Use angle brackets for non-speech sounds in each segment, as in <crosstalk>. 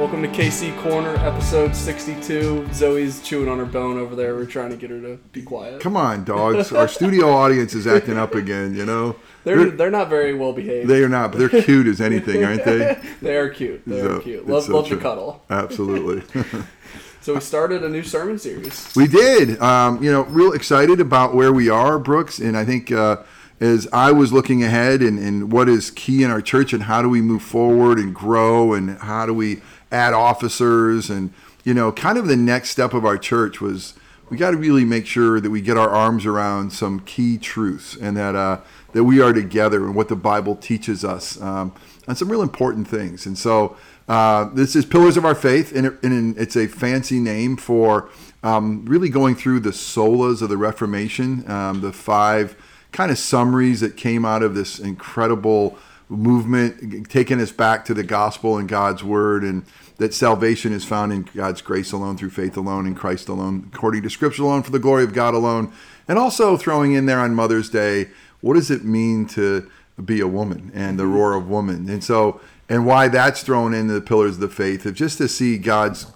Welcome to KC Corner, episode 62. Zoe's chewing on her bone over there. We're trying to get her to be quiet. Come on, dogs. Our studio audience is acting up again, you know? They're, they're not very well behaved. They are not, but they're cute as anything, aren't they? <laughs> they are cute. They So, are cute. Love, so love true. to cuddle. Absolutely. <laughs> So we started a new sermon series. we did. Um, you know, real excited about where we are, Brooks. And I think uh, as I was looking ahead and, and what is key in our church and how do we move forward and grow and how do we add officers and, you know, kind of the next step of our church was we got to really make sure that we get our arms around some key truths and that uh, that we are together and what the Bible teaches us um, on some real important things. And so uh, this is Pillars of Our Faith, and, it, and it's a fancy name for um, really going through the solas of the Reformation, um, the five kind of summaries that came out of this incredible movement, taking us back to the gospel and God's word, and that salvation is found in God's grace alone, through faith alone, in Christ alone, according to Scripture alone, for the glory of God alone. And also throwing in there on Mother's Day, what does it mean to be a woman and the roar of woman? And so, and why that's thrown into the pillars of the faith, of just to see God's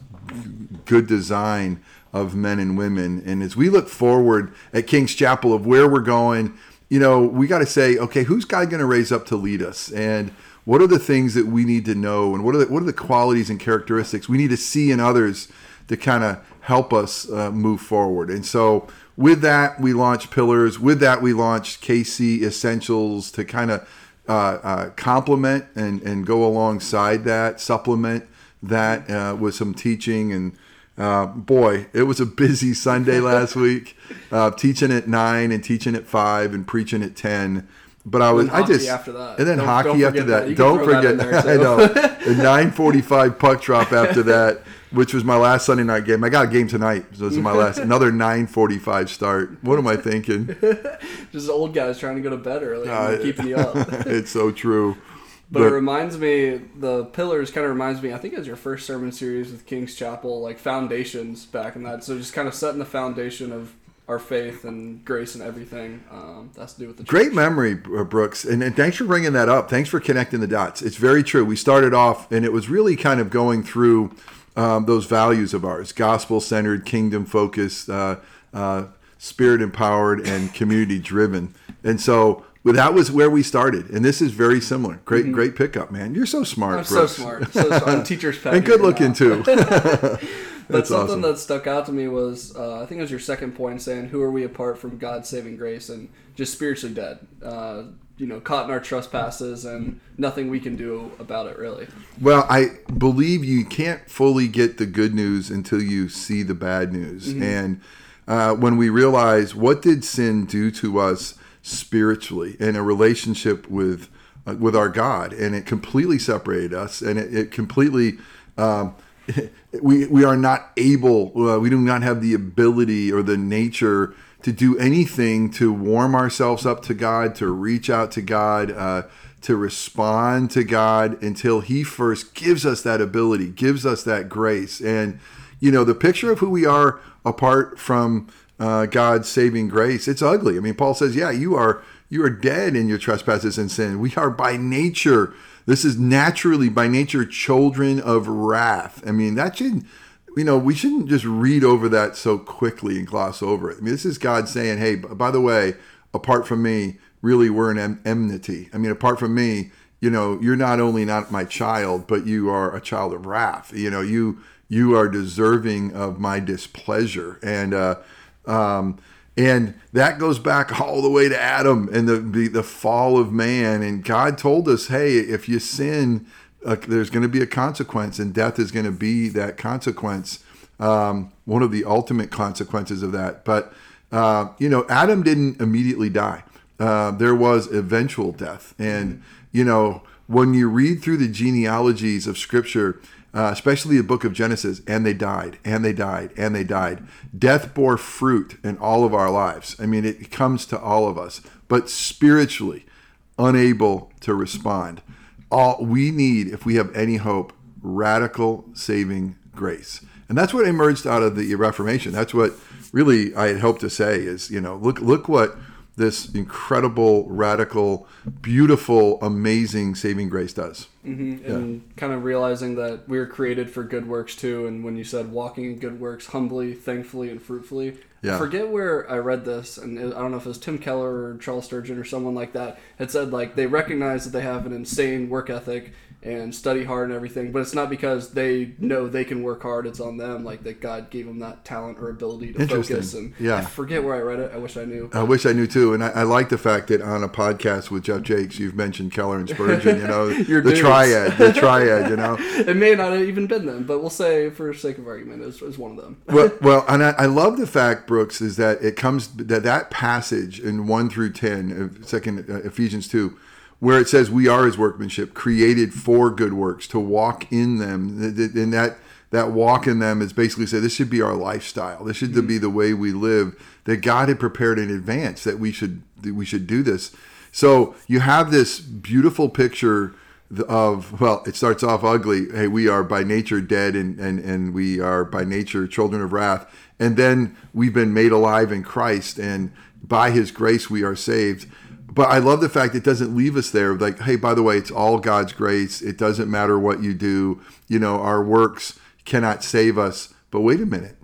good design of men and women. And as we look forward at King's Chapel of where we're going, you know, we got to say, okay, who's God going to raise up to lead us? And what are the things that we need to know? And what are the, what are the qualities and characteristics we need to see in others to kind of help us uh, move forward? And so with that, we launched Pillars. With that, we launched KC Essentials to kind of uh, uh, complement and, and go alongside that, supplement that uh, with some teaching and uh, boy, it was a busy Sunday last week, uh, teaching at nine and teaching at five and preaching at ten. But I was, I just, after that. and then Don't- hockey don't after that. that. Don't that forget, there, <laughs> I know the nine forty-five puck drop after that, which was my last Sunday night game. I got a game tonight, so this is my last another nine forty-five start. What am I thinking? <laughs> Just old guys trying to go to bed early Uh, keeping you up. <laughs> it's so true. But, it reminds me, the pillars kind of reminds me. I think it was your first sermon series with King's Chapel, like foundations back in that. So just kind of setting the foundation of our faith and grace and everything. Um, that's to do with the church. Great memory, uh, Brooks, and, and thanks for bringing that up. Thanks for connecting the dots. It's very true. We started off, and it was really kind of going through um, those values of ours: gospel-centered, kingdom-focused, uh, uh, spirit-empowered, and community-driven. And so, well, that was where we started. And this is very similar. Great, great pickup, man. You're so smart. Mm-hmm. I'm Brooks. so smart. So smart. I'm teacher's <laughs> pet. and good looking now. too. <laughs> <laughs> But something awesome. that stuck out to me was uh, I think it was your second point saying, "Who are we apart from God's saving grace and just spiritually dead? Uh, you know, caught in our trespasses and nothing we can do about it, really." Well, I believe you can't fully get the good news until you see the bad news. And uh, when we realize what did sin do to us spiritually in a relationship with uh, with our God, and it completely separated us, and it, it completely. Um, <laughs> we, we are not able, uh, we do not have the ability or the nature to do anything to warm ourselves up to God, to reach out to God, uh, to respond to God until He first gives us that ability, gives us that grace. And, you know, the picture of who we are apart from uh, God's saving grace, it's ugly. I mean, Paul says, yeah, you are. You are dead in your trespasses and sin. We are by nature. This is naturally by nature children of wrath. I mean, that should you know, we shouldn't just read over that so quickly and gloss over it. I mean, this is God saying, hey, by the way, apart from me, really, we're in em- enmity. I mean, apart from me, you know, you're not only not my child, but you are a child of wrath. You know, you you are deserving of my displeasure, and uh, um, and that goes back <laughs> all the way to Adam and the the, the fall of man. And God told us, hey, if you sin, uh, there's going to be a consequence, and death is going to be that consequence. Um, one of the ultimate consequences of that. But uh, you know, Adam didn't immediately die. Uh, there was eventual death, and you know, when you read through the genealogies of Scripture, uh, especially the book of Genesis, and they died, and they died, and they died. Death bore fruit in all of our lives. I mean, it comes to all of us, but spiritually unable to respond. All we need, if we have any hope, radical saving grace, and that's what emerged out of the Reformation. That's what really I had hoped to say is, you know, look look what this incredible, radical, beautiful, amazing saving grace does. Mm-hmm. And kind of realizing that we were created for good works too. And when you said walking in good works humbly, thankfully, and fruitfully, Yeah. I forget where I read this, and it, I don't know if it was Tim Keller or Charles Spurgeon or someone like that. Had said like they recognize that they have an insane work ethic and study hard and everything, but it's not because they know they can work hard. It's on them, like that God gave them that talent or ability to focus. And Yeah. I forget where I read it. I wish I knew. I wish I knew too, and I, I like the fact that on a podcast with Jeff Jakes, you've mentioned Keller and Spurgeon. You know, <laughs> the dudes. Triad, the triad. You know, <laughs> it may not have even been them, but we'll say for sake of argument, it was, it was one of them. <laughs> well, well, and I, I love the fact, Brooks, is that it comes that that passage in one through ten, of Second uh, Ephesians two, where it says we are His workmanship, created for good works, to walk in them, Th- th- and that that walk in them is basically say this should be our lifestyle. This should be the way we live. That God had prepared in advance that we should that we should do this. So you have this beautiful picture of well it starts off ugly. Hey we are by nature dead and and and we are by nature children of wrath. And then we've been made alive in christ and by his grace we are saved. But i love the fact it doesn't leave us there. Like hey by the way it's all god's grace. It doesn't matter what you do. You know our works cannot save us. But wait a minute.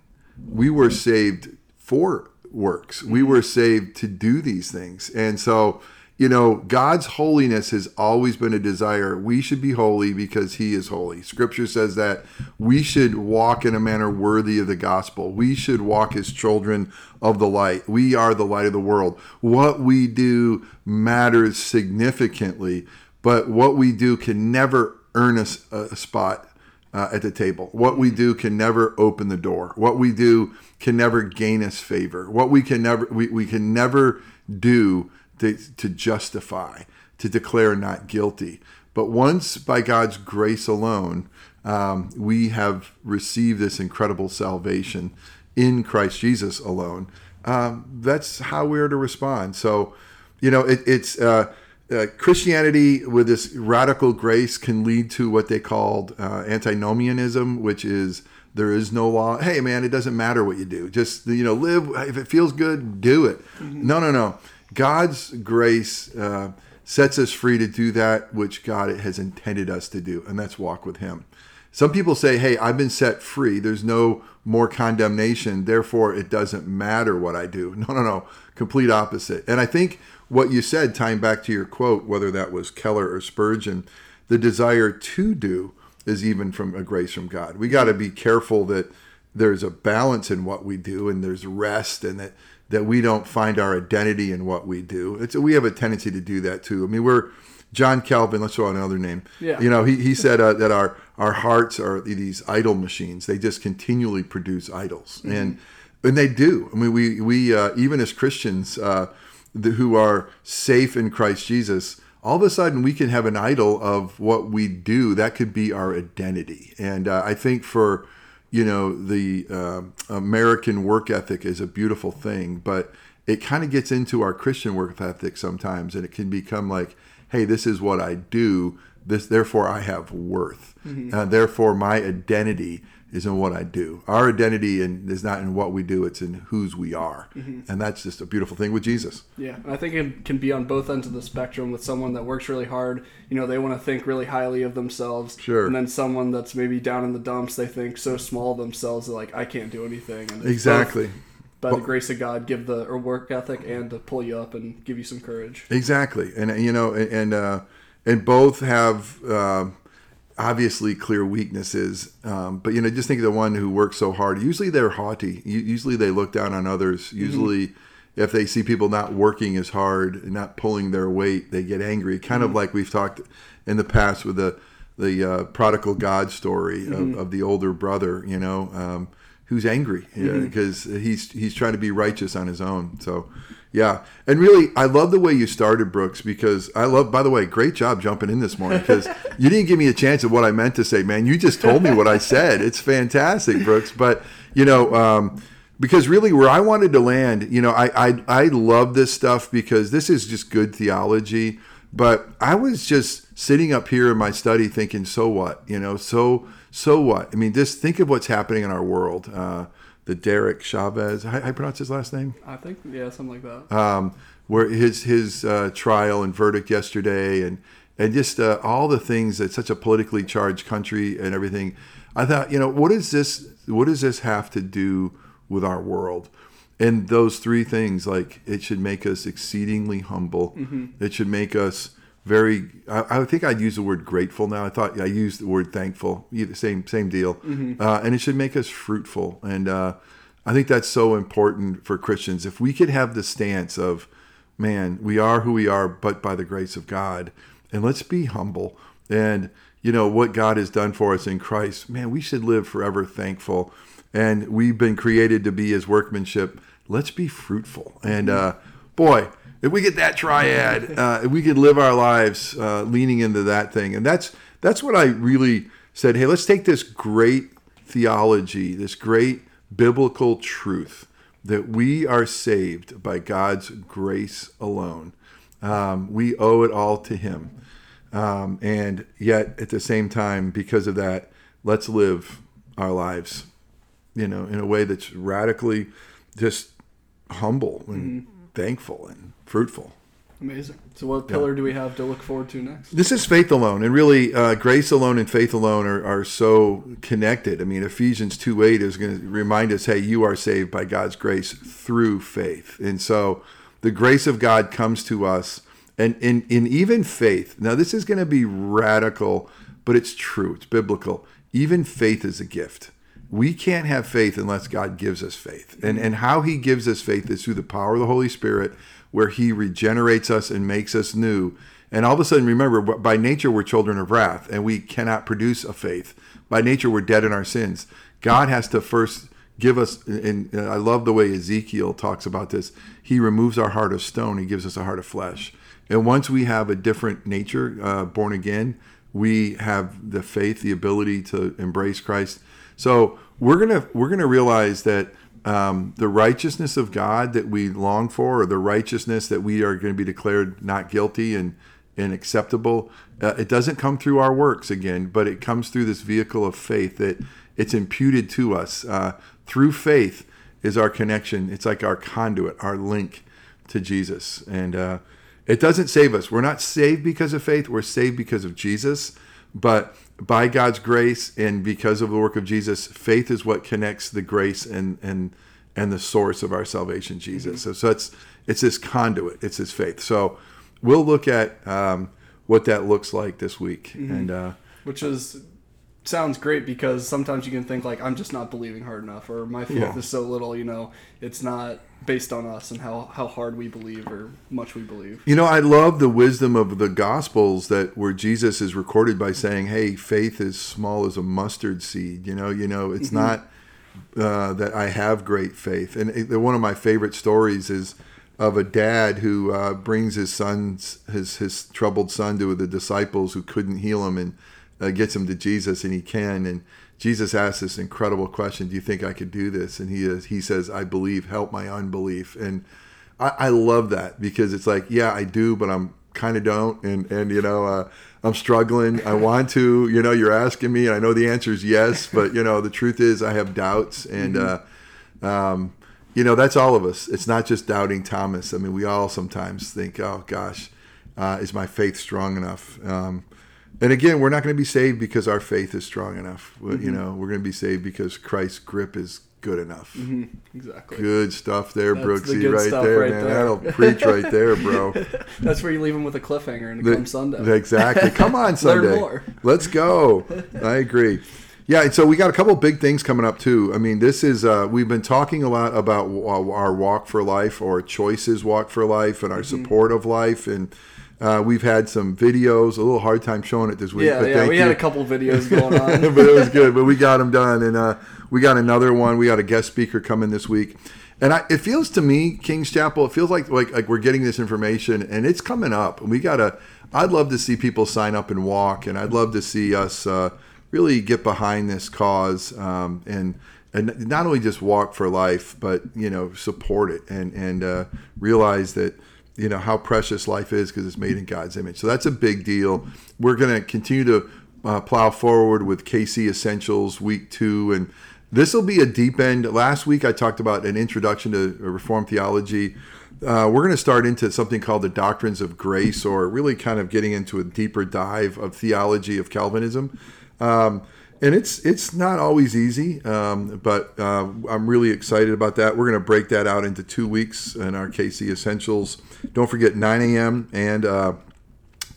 We were saved for works. We were saved to do these things. And so, you know, God's holiness has always been a desire. We should be holy because he is holy. Scripture says that we should walk in a manner worthy of the gospel. We should walk as children of the light. We are the light of the world. What we do matters significantly, but what we do can never earn us a spot uh, at the table. What we do can never open the door. What we do can never gain us favor. What we can never we, we can never do to, to justify, to declare not guilty. But once by God's grace alone, um, we have received this incredible salvation in Christ Jesus alone. Um, that's how we are to respond. So, you know, it, it's uh, uh, Christianity with this radical grace can lead to what they called uh, antinomianism, which is there is no law. Hey, man, it doesn't matter what you do. Just you know, live. If it feels good, do it. No, no, no. God's grace uh, sets us free to do that which God has intended us to do, and that's walk with Him. Some people say, "Hey, I've been set free. There's no more condemnation. Therefore, it doesn't matter what I do." <laughs> No, no, no. Complete opposite. And I think what you said, tying back to your quote, whether that was Keller or Spurgeon, the desire to do is even from a grace from God. We got to be careful that there's a balance in what we do, and there's rest, and that that we don't find our identity in what we do. It's we have a tendency to do that too. I mean, we're John Calvin. Let's throw out another name. Yeah. You know, he, he said uh, that our our hearts are these idol machines. They just continually produce idols, and and they do. I mean, we we uh, even as Christians uh, the, who are safe in Christ Jesus, all of a sudden we can have an idol of what we do. That could be our identity, and uh, I think for you know the um American work ethic is a beautiful thing, but it kind of gets into our Christian work ethic sometimes, and it can become like, hey, this is what I do. This therefore I have worth. Uh, therefore my identity is in what I do. Our identity in, is not in what we do; it's in whose we are, and that's just a beautiful thing with Jesus. Yeah, and I think it can be on both ends of the spectrum with someone that works really hard. You know, they want to think really highly of themselves. Sure. And then someone that's maybe down in the dumps, they think so small of themselves, they're like, I can't do anything. And Exactly. both, by the grace of God, give the or work ethic and to pull you up and give you some courage. Exactly, and you know, and uh, and both have um obviously clear weaknesses. Um, but you know, just think of the one who works so hard. Usually, they're haughty. Usually, they look down on others. Usually, if they see people not working as hard and not pulling their weight, they get angry. Kind of like we've talked in the past with the the uh, prodigal God story of, of the older brother. You know. Um, Who's angry because he's he's trying to be righteous on his own. So, yeah, and really, I love the way you started, Brooks, because I love. By the way, great job jumping in this morning because <laughs> you didn't give me a chance of what I meant to say, man. You just told me what I said. It's fantastic, Brooks. But you know, um, because really, where I wanted to land, you know, I I I love this stuff because this is just good theology. But I was just sitting up here in my study thinking, so what? You know, so so what? I mean, just think of what's happening in our world. Uh, the Derek Chavez. How, how pronounce his last name? I think yeah, something like that. um, where his his uh, trial and verdict yesterday, and and just uh, all the things that such a politically charged country and everything. I thought, you know, what is this? What does this have to do with our world? And those three things, like it should make us exceedingly humble. It should make us very. I, I think I'd use the word grateful now. I thought I used the word thankful. Same same deal. Uh, and it should make us fruitful. And uh, I think that's so important for Christians. If we could have the stance of, man, we are who we are, but by the grace of God, and let's be humble. And you know what God has done for us in Christ, man, we should live forever thankful. And we've been created to be His workmanship. Let's be fruitful. And uh, boy, if we get that triad, <laughs> uh, we could live our lives uh, leaning into that thing, and that's that's what I really said. Hey, let's take this great theology, this great biblical truth that we are saved by God's grace alone. Um, we owe it all to Him. Um, and yet, at the same time, because of that, let's live our lives, you know, in a way that's radically just humble and thankful and fruitful. Amazing. So, what pillar do we have to look forward to next? This is faith alone, and really, uh, grace alone and faith alone are, are so connected. I mean, Ephesians 2 8 is going to remind us hey, you are saved by God's grace through faith. And so the grace of God comes to us, and in, in even faith, now this is going to be radical, but it's true, it's biblical. Even faith is a gift. We can't have faith unless God gives us faith. And, and how He gives us faith is through the power of the Holy Spirit where he regenerates us and makes us new. And all of a sudden, remember, by nature, we're children of wrath and we cannot produce a faith. By nature, we're dead in our sins. God has to first give us, and I love the way Ezekiel talks about this. He removes our heart of stone, he gives us a heart of flesh. And once we have a different nature, uh, born again, we have the faith, the ability to embrace Christ. So we're gonna we're gonna realize that um, the righteousness of God that we long for, or the righteousness that we are going to be declared not guilty and and acceptable, uh, it doesn't come through our works again, but it comes through this vehicle of faith that it's imputed to us uh, through faith is our connection. It's like our conduit, our link to Jesus, and uh, it doesn't save us. We're not saved because of faith. We're saved because of Jesus, but by God's grace and because of the work of Jesus, faith is what connects the grace and and and the source of our salvation, Jesus. So, so it's it's this conduit, it's this faith. So we'll look at um, what that looks like this week, and uh, Which is sounds great because sometimes you can think like I'm just not believing hard enough, or my faith Yeah. is so little. You know, it's not based on us and how how hard we believe or much we believe. You know, I love the wisdom of the Gospels that where Jesus is recorded by saying, "Hey, faith is small as a mustard seed." You know, you know, it's not uh, that I have great faith. And it, one of my favorite stories is of a dad who uh, brings his son's his his troubled son to the disciples who couldn't heal him and uh, gets him to Jesus, and he can. And Jesus asks this incredible question: Do you think I could do this? And he is, he says, "I believe. Help my unbelief." And I, I love that because it's like, yeah, I do, but I'm kind of don't, and and you know, uh, I'm struggling. I want to, you know, you're asking me, and I know the answer is yes, but you know, the truth is, I have doubts, and uh, um, you know, that's all of us. It's not just doubting Thomas. I mean, we all sometimes think, oh gosh, uh, is my faith strong enough? Um, and again, we're not going to be saved because our faith is strong enough. You know, we're going to be saved because Christ's grip is good enough. Exactly. Good stuff there, That's the Brooksy, good right there, right man. there. That'll preach right <laughs> there, bro. That's where you leave them with a cliffhanger and The- comes Sunday. Exactly. Come on, <laughs> Sunday. more. Let's go. I agree. Yeah, and so we got a couple big things coming up too. I mean, this is uh, we've been talking a lot about our walk for life or choices walk for life and our Mm-hmm. support of life, and uh, we've had some videos. A little hard time showing it this week, yeah, but yeah, we you. had a couple videos going on. <laughs> but it was good. But we got them done, and uh, we got another one. We got a guest speaker coming this week, and I, it feels to me, King's Chapel, it feels like like like we're getting this information, and it's coming up. And we gotta. I'd love to see people sign up and walk, and I'd love to see us uh, really get behind this cause, um, and and not only just walk for life, but you know support it and and uh, realize that you know how precious life is because it's made in God's image. So that's a big deal. We're going to continue to uh, plow forward with KC Essentials week two, and This will be a deep end. Last week I talked about an introduction to Reformed theology. Uh, we're going to start into something called the doctrines of grace, or really kind of getting into a deeper dive of theology of Calvinism. Um, and it's it's not always easy, um, but uh, I'm really excited about that. We're going to break that out into two weeks in our KC Essentials. Don't forget 9 a.m. and uh,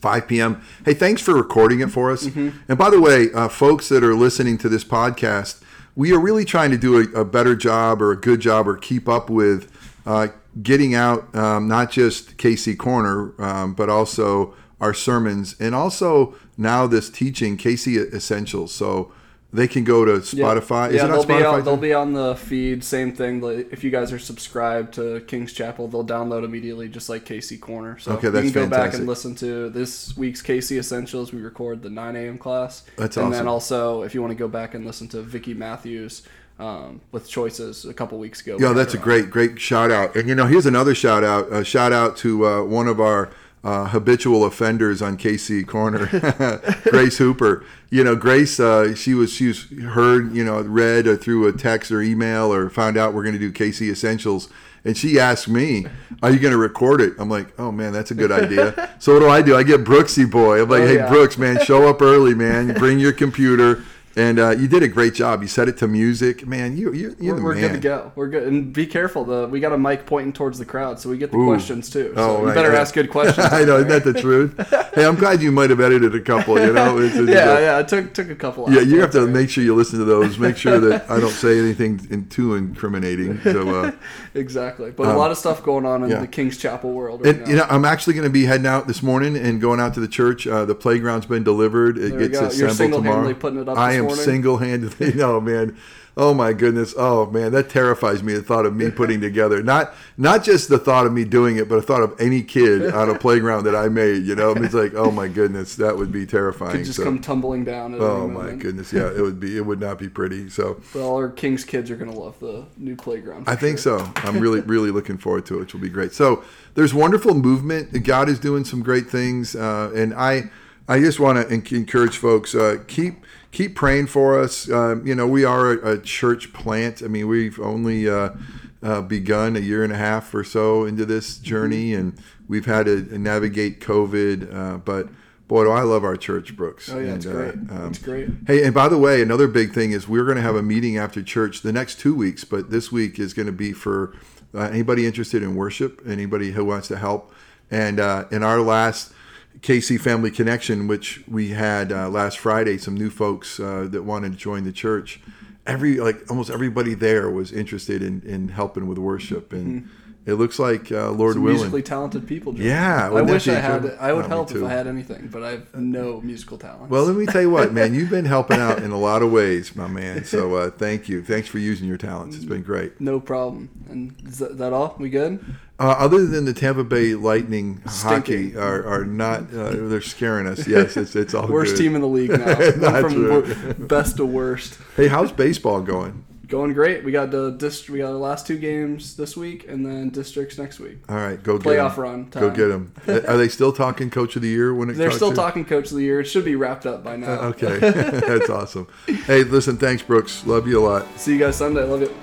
5 p.m. Hey, thanks for recording it for us. Mm-hmm. And by the way, uh, folks that are listening to this podcast, we are really trying to do a, a better job or a good job or keep up with uh, getting out um, not just KC Corner, um, but also our sermons and also now this teaching KC Essentials. So they can go to Spotify. Yeah, yeah they'll be on, they'll be on the feed. Same thing. If you guys are subscribed to King's Chapel, they'll download immediately, just like KC Corner. So okay, that's you can go fantastic. back and listen to this week's KC Essentials. We record the 9 a.m. class. That's and awesome. then also, if you want to go back and listen to Vicky Matthews. Um, with choices a couple weeks ago. Yeah, that's a great, great shout out. And you know, here's another shout out. A shout out to uh, one of our uh, habitual offenders on KC Corner, <laughs> Grace Hooper. You know, Grace, uh, she was she was heard, you know, read or through a text or email or found out we're going to do KC Essentials, and she asked me, "Are you going to record it?" I'm like, "Oh man, that's a good idea." <laughs> so what do I do? I get Brooksy boy. I'm like, oh, "Hey yeah. Brooks, man, show up early, man. Bring your computer." And uh, you did a great job. You set it to music, man. You, you you're, we're, we're good to go. We're good, and be careful. The we got a mic pointing towards the crowd, so we get the Ooh. questions too. So oh, you right, better right. ask good <laughs> questions. I know, isn't that the <laughs> truth? hey, I'm glad you might have edited a couple. You know, it's, it's <laughs> yeah, a, yeah. It took took a couple. Yeah, you have to make sure you listen to those. Make sure that I don't say anything in, too incriminating. So uh, exactly, but um, a lot of stuff going on in yeah. the King's Chapel world. Right and, you know, I'm actually going to be heading out this morning and going out to the church. Uh, the playground's been delivered. It there gets assembled tomorrow. You're still handling putting it up I am single handed you <laughs> know, man. Oh my goodness. Oh man, that terrifies me. The thought of me <laughs> putting together not not just the thought of me doing it, but the thought of any kid on a playground that I made. You know, it's like, oh my goodness, that would be terrifying. Could just so, come tumbling down. oh my goodness, yeah, it would be. It would not be pretty. So, but all our Kings kids are gonna love the new playground. I think sure. so. I'm really <laughs> really looking forward to it, which will be great. So, there's wonderful movement. God is doing some great things, uh, and I I just want to encourage folks uh, keep keep praying for us. Um, you know, we are a, a, church plant. I mean, we've only uh, uh, begun a year and a half or so into this journey, mm-hmm. and we've had to navigate COVID. Uh, but boy, do I love our church, Brooks. Oh yeah, and, it's great. Um, it's great. Hey, and by the way, another big thing is we're going to have a meeting after church the next two weeks, but this week is going to be for uh, anybody interested in worship, anybody who wants to help. And uh, in our last KC Family Connection, which we had uh, last Friday, some new folks uh, that wanted to join the church. Every like almost everybody there was interested in, in helping with worship, and mm-hmm. it looks like uh, Lord some willing, musically talented people. Yeah, I wish I had. I would help if I had anything, but I have no musical talent. Well, let me tell you what, man, <laughs> you've been helping out in a lot of ways, my man. So uh, thank you. Thanks for using your talents. It's been great. No problem. And is that, that all? We good? Uh, other than the Tampa Bay Lightning Stinking. hockey are, are not uh, they're scaring us. Yes, it's it's all worst good. team in the league <laughs> now. from best to worst. Hey, how's baseball going? Going great. We got the dist- We got the last two games this week, and then districts next week. All right, go playoff get run. Time. Go get them. Are they still talking coach of the year when it? They're still to? talking coach of the year. It should be wrapped up by now. Uh, okay, <laughs> <laughs> that's awesome. Hey, listen, thanks, Brooks. Love you a lot. See you guys Sunday. Love you.